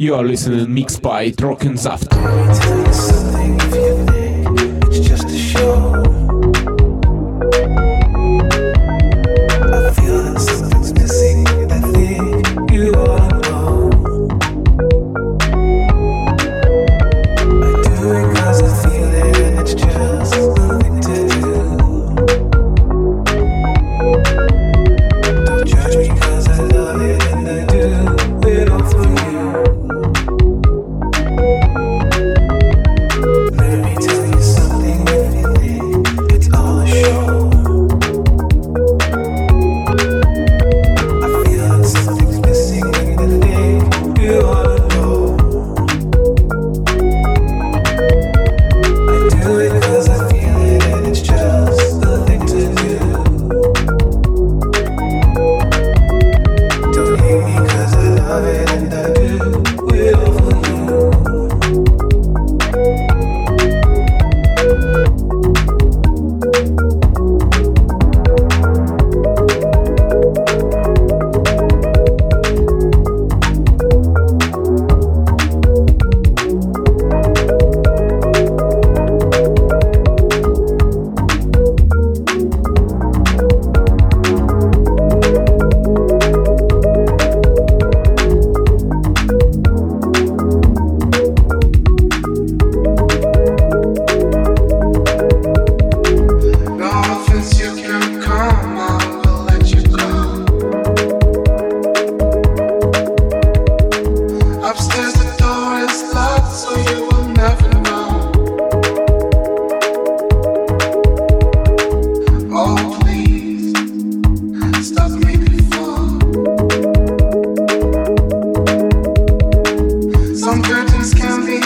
You are listening Mix by Trockensaft. can be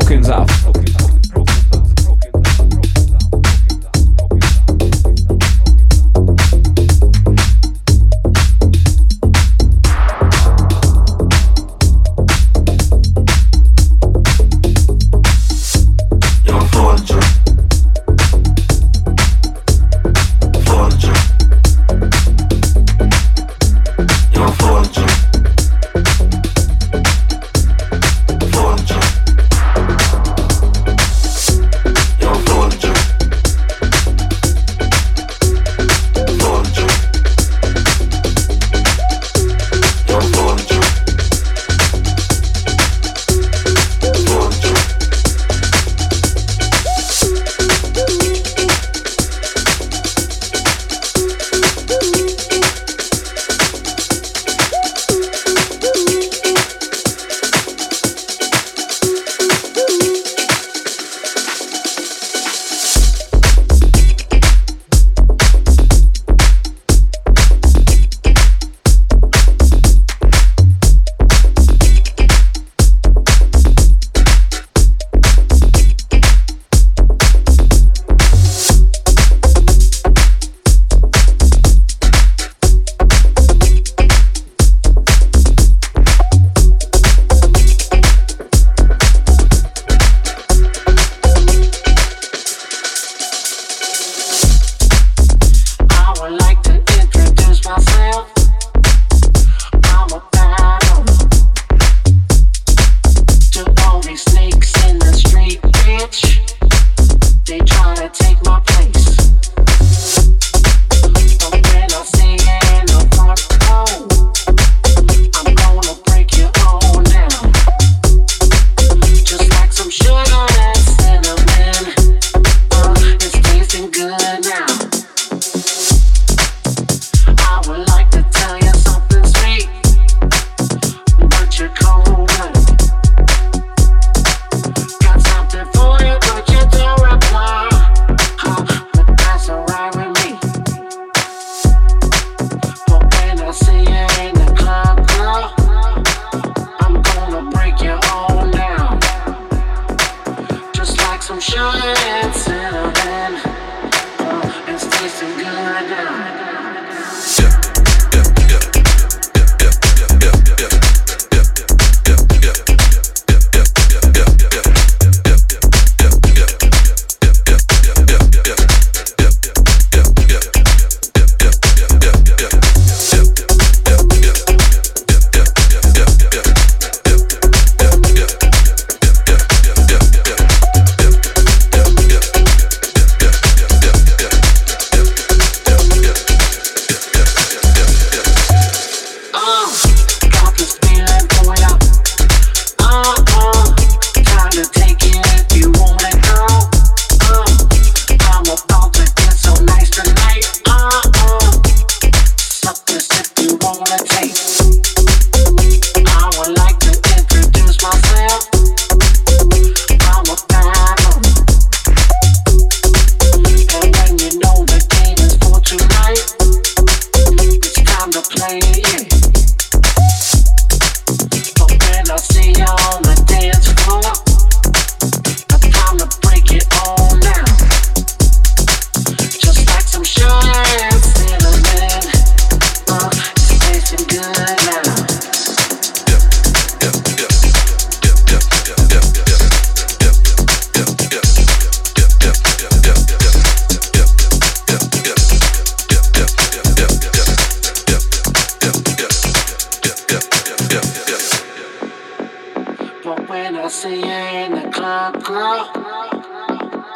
broken off.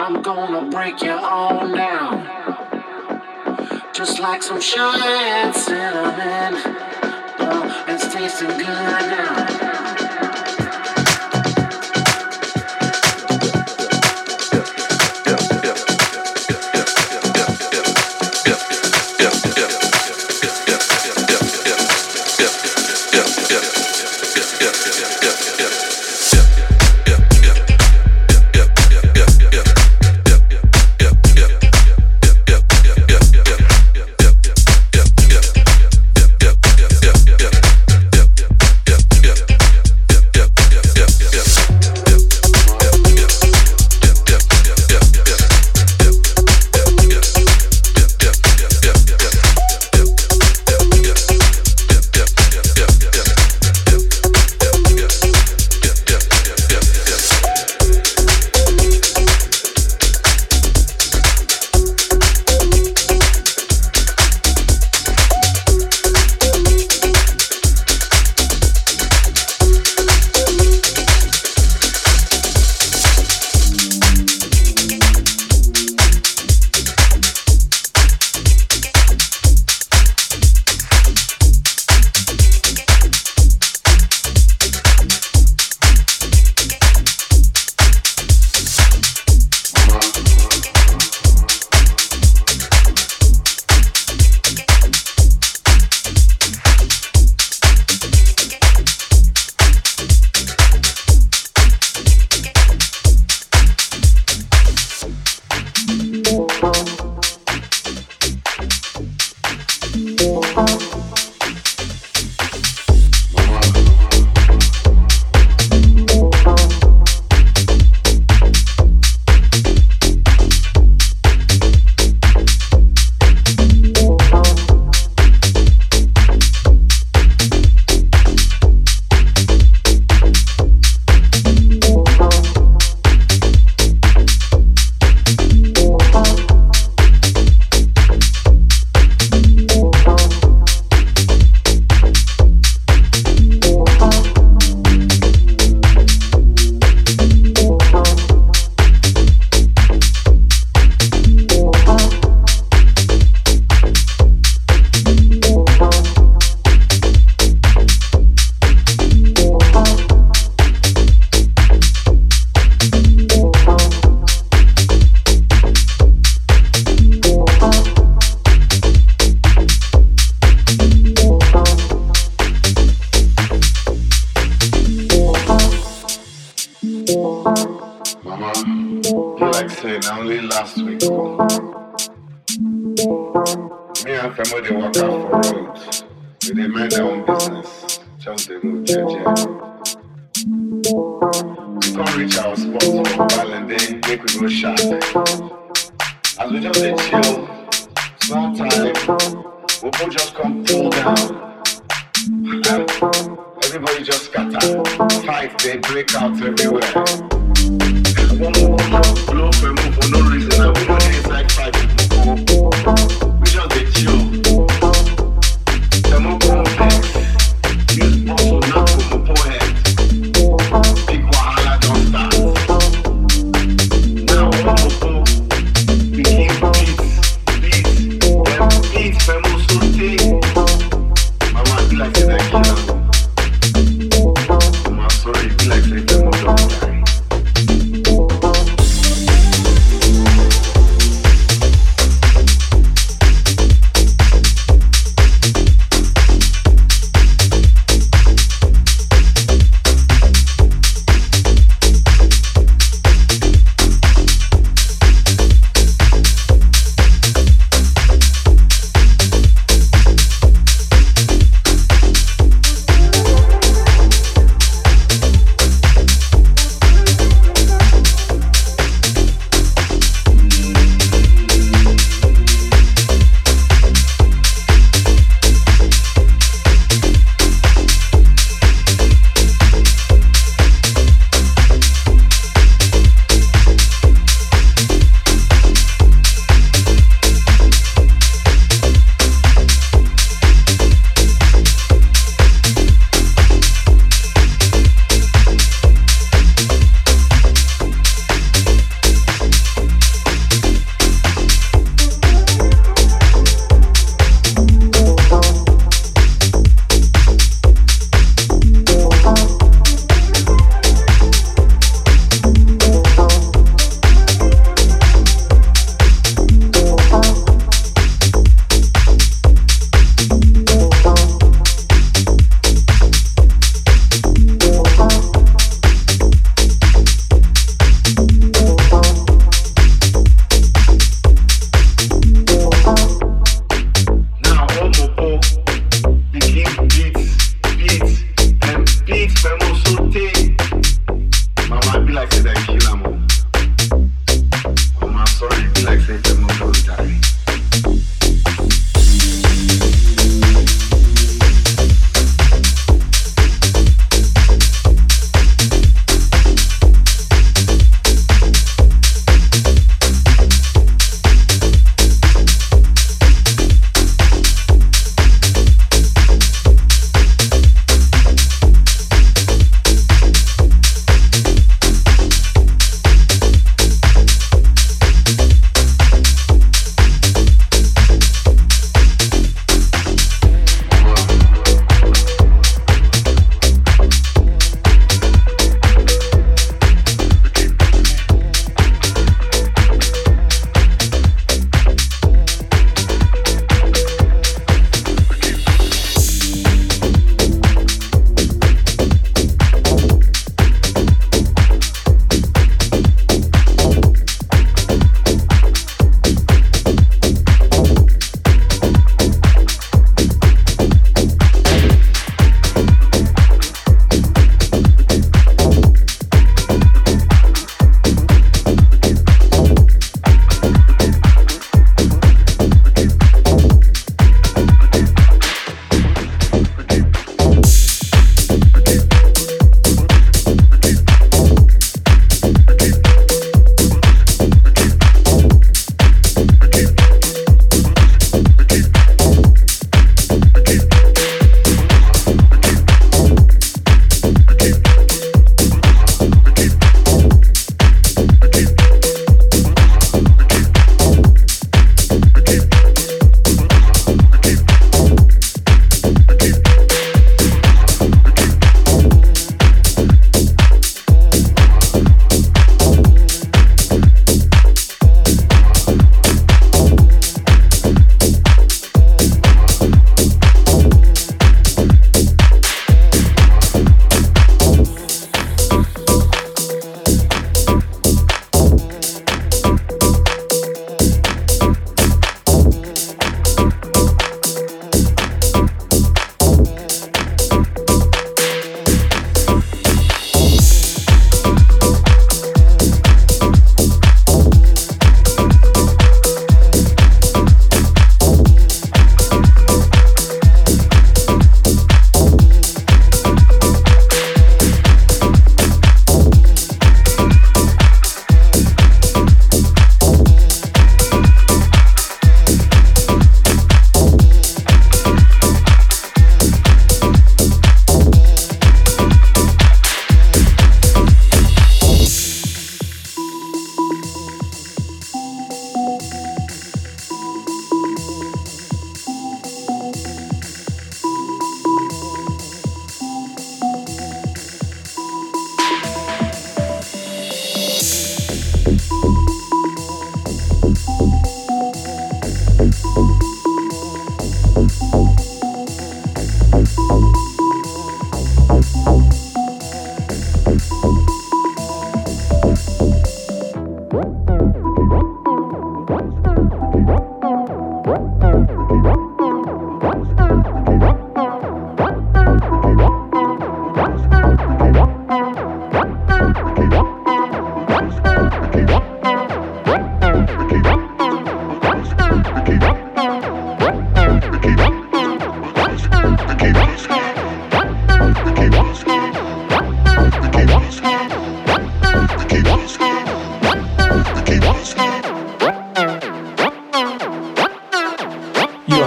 I'm gonna break you all down. Just like some and cinnamon. Oh, it's tasting good now. sexy, todo the mundo grita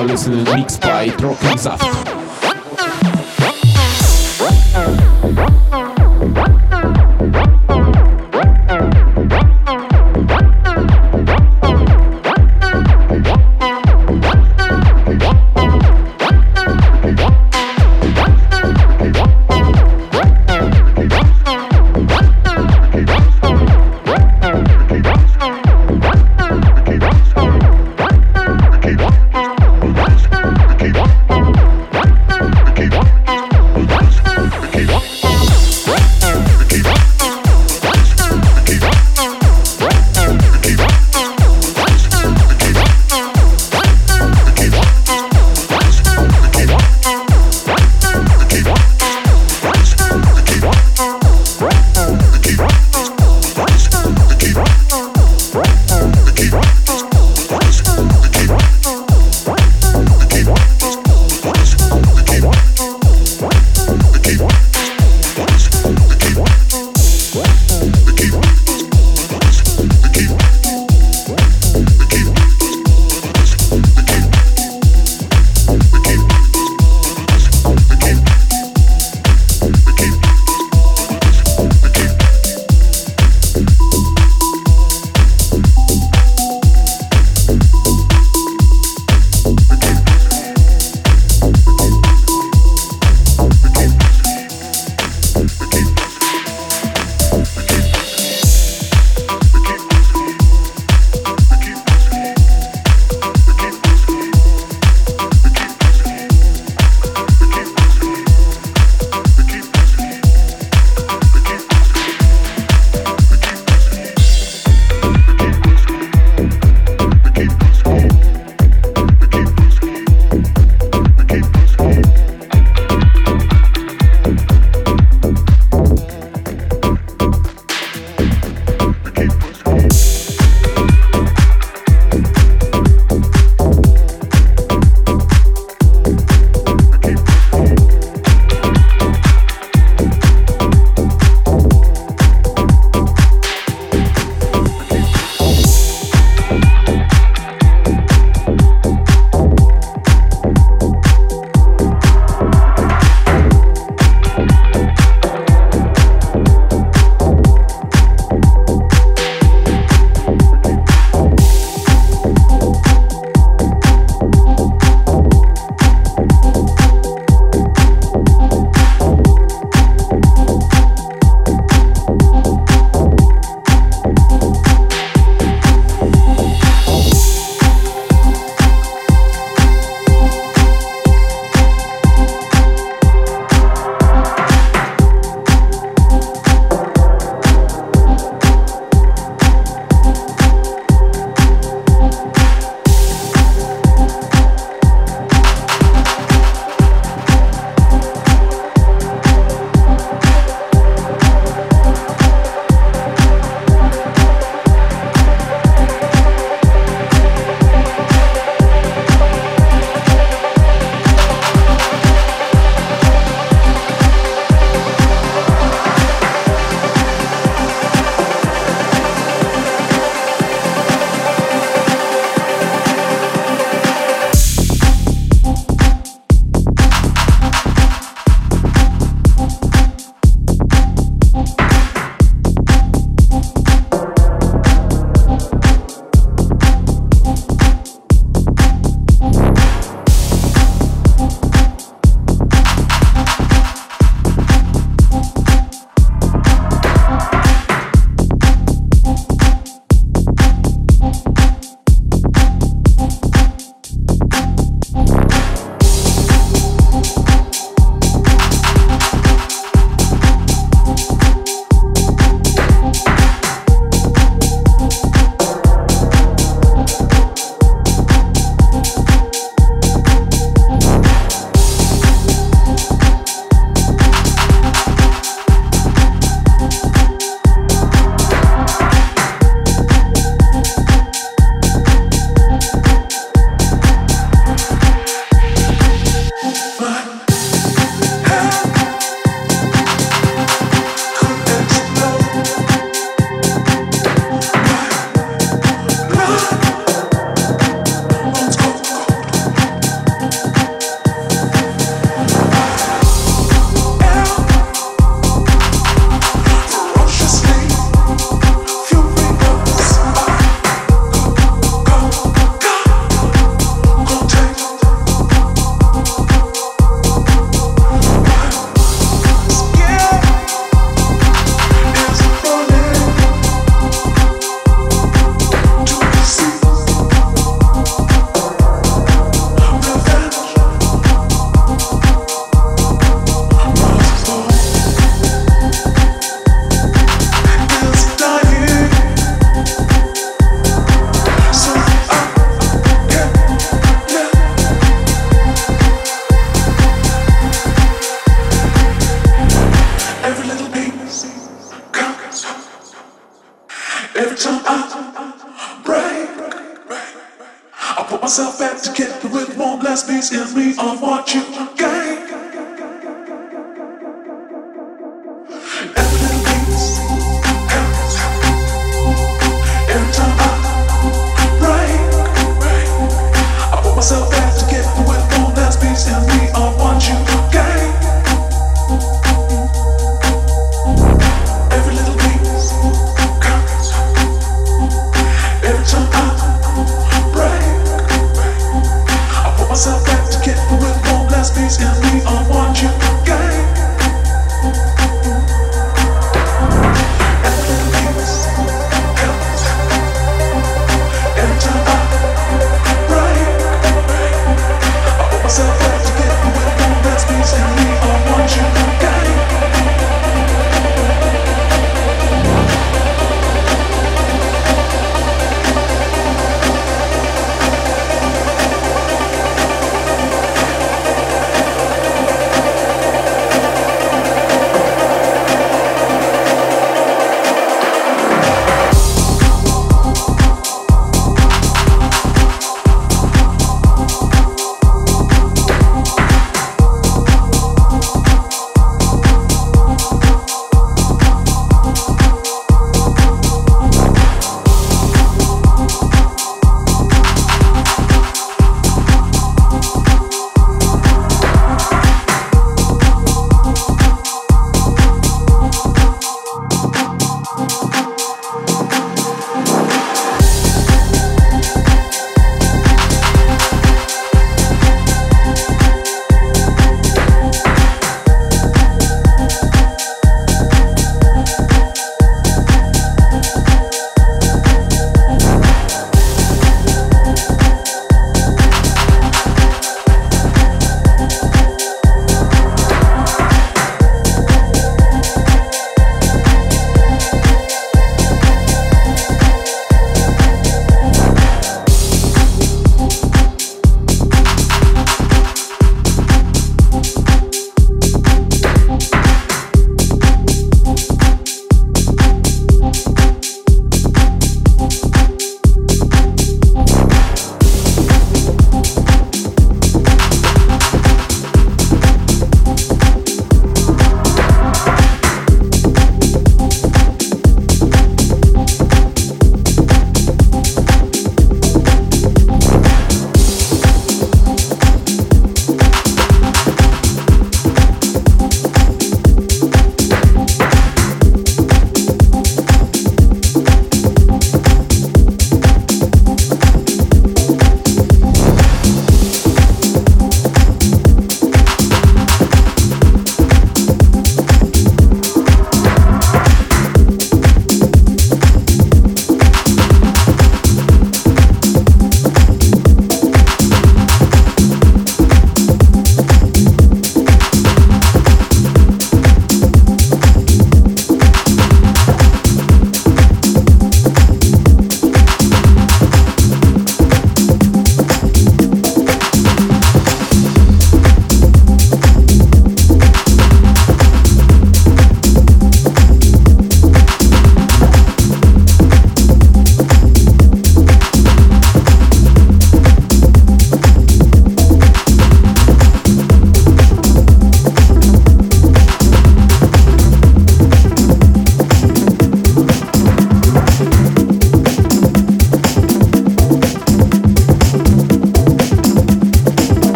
are listening mixed by Drop and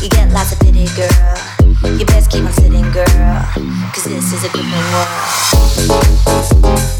You get lots of pity, girl. You best keep on sitting, girl. Cause this is a gripping world.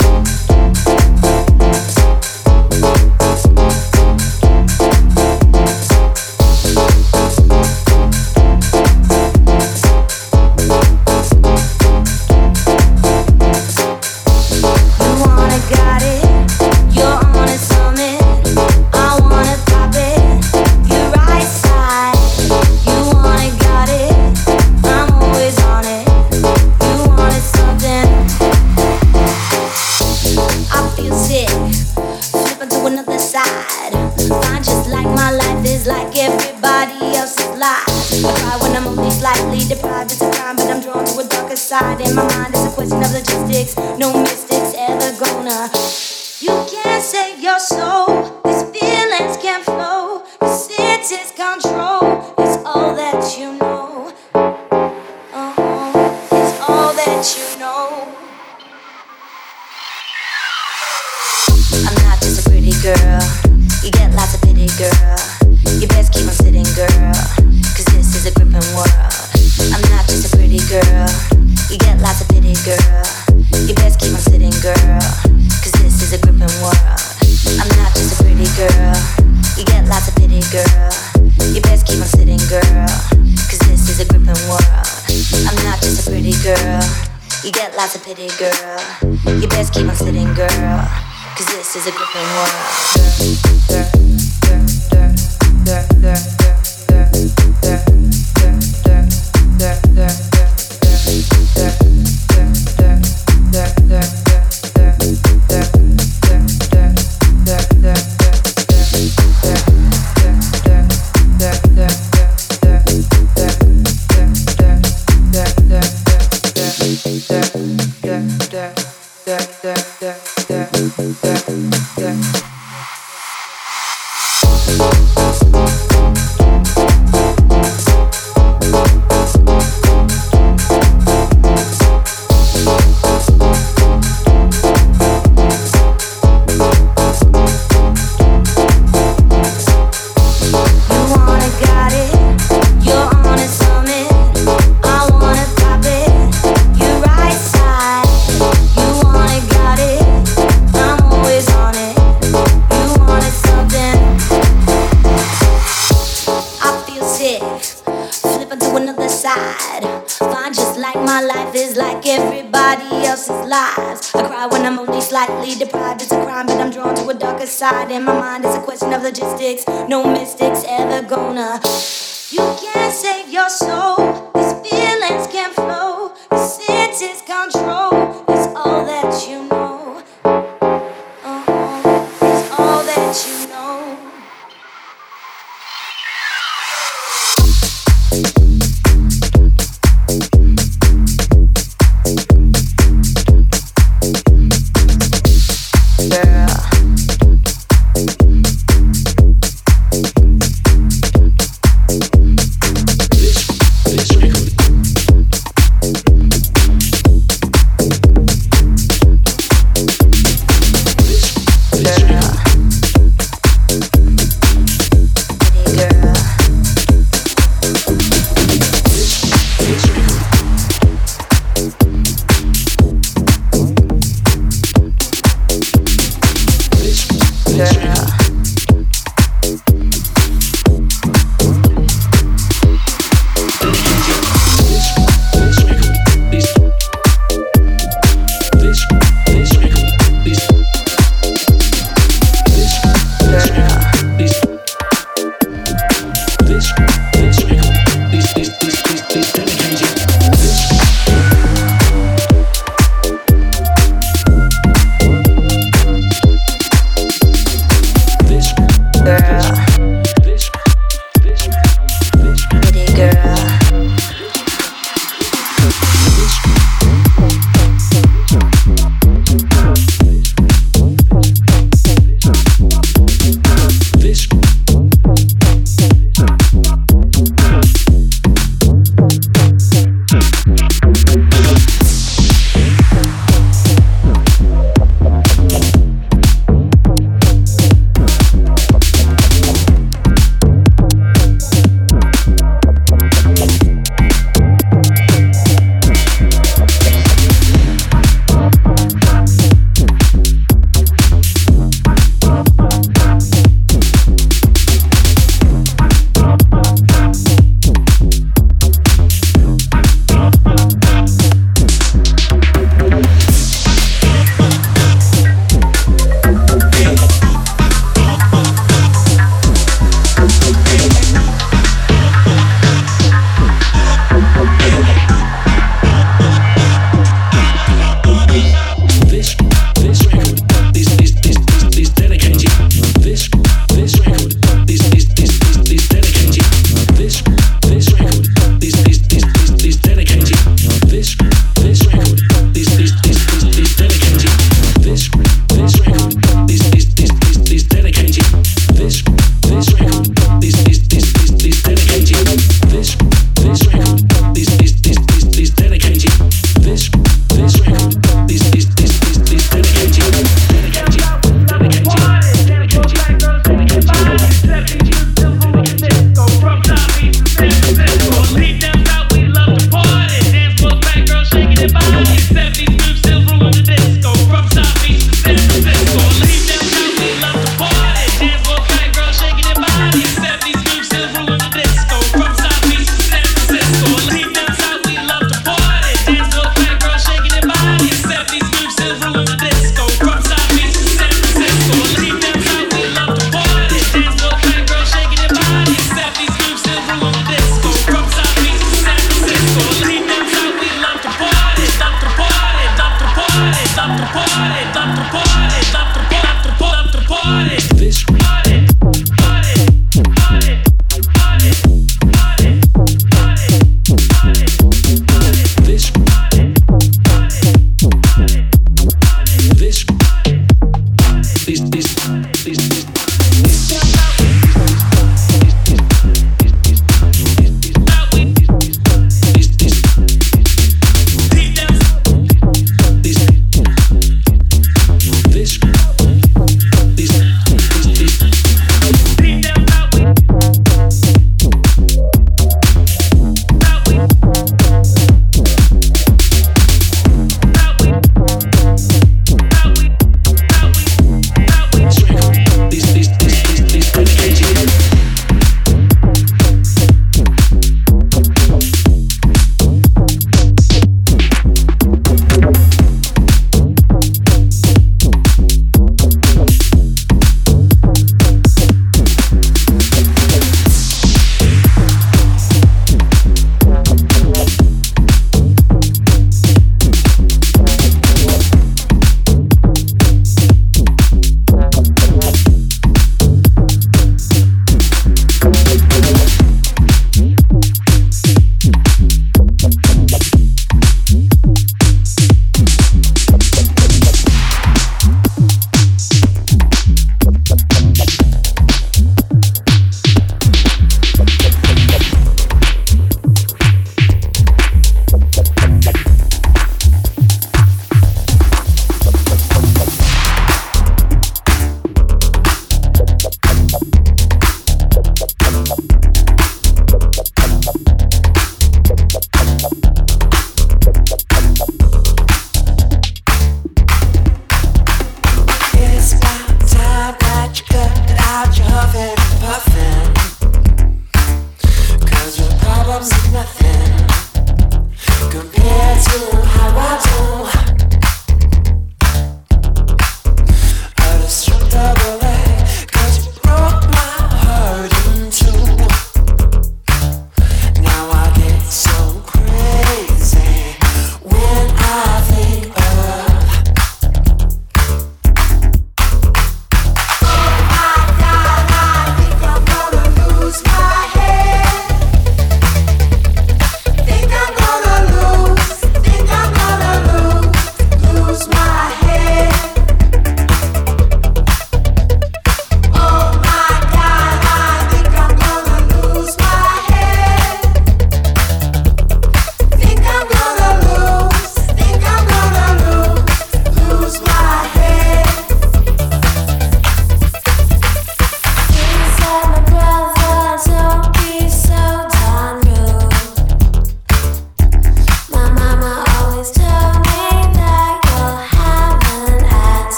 girl. You get lots of pity, girl. You best keep on sitting, girl. Cause this is a gripping world. Girl, girl, girl, girl, girl, girl.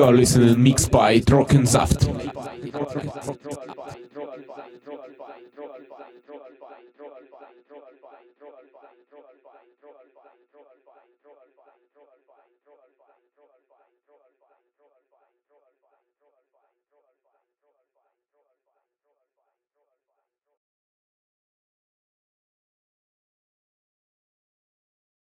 You are listening mixed by TrockenSaft.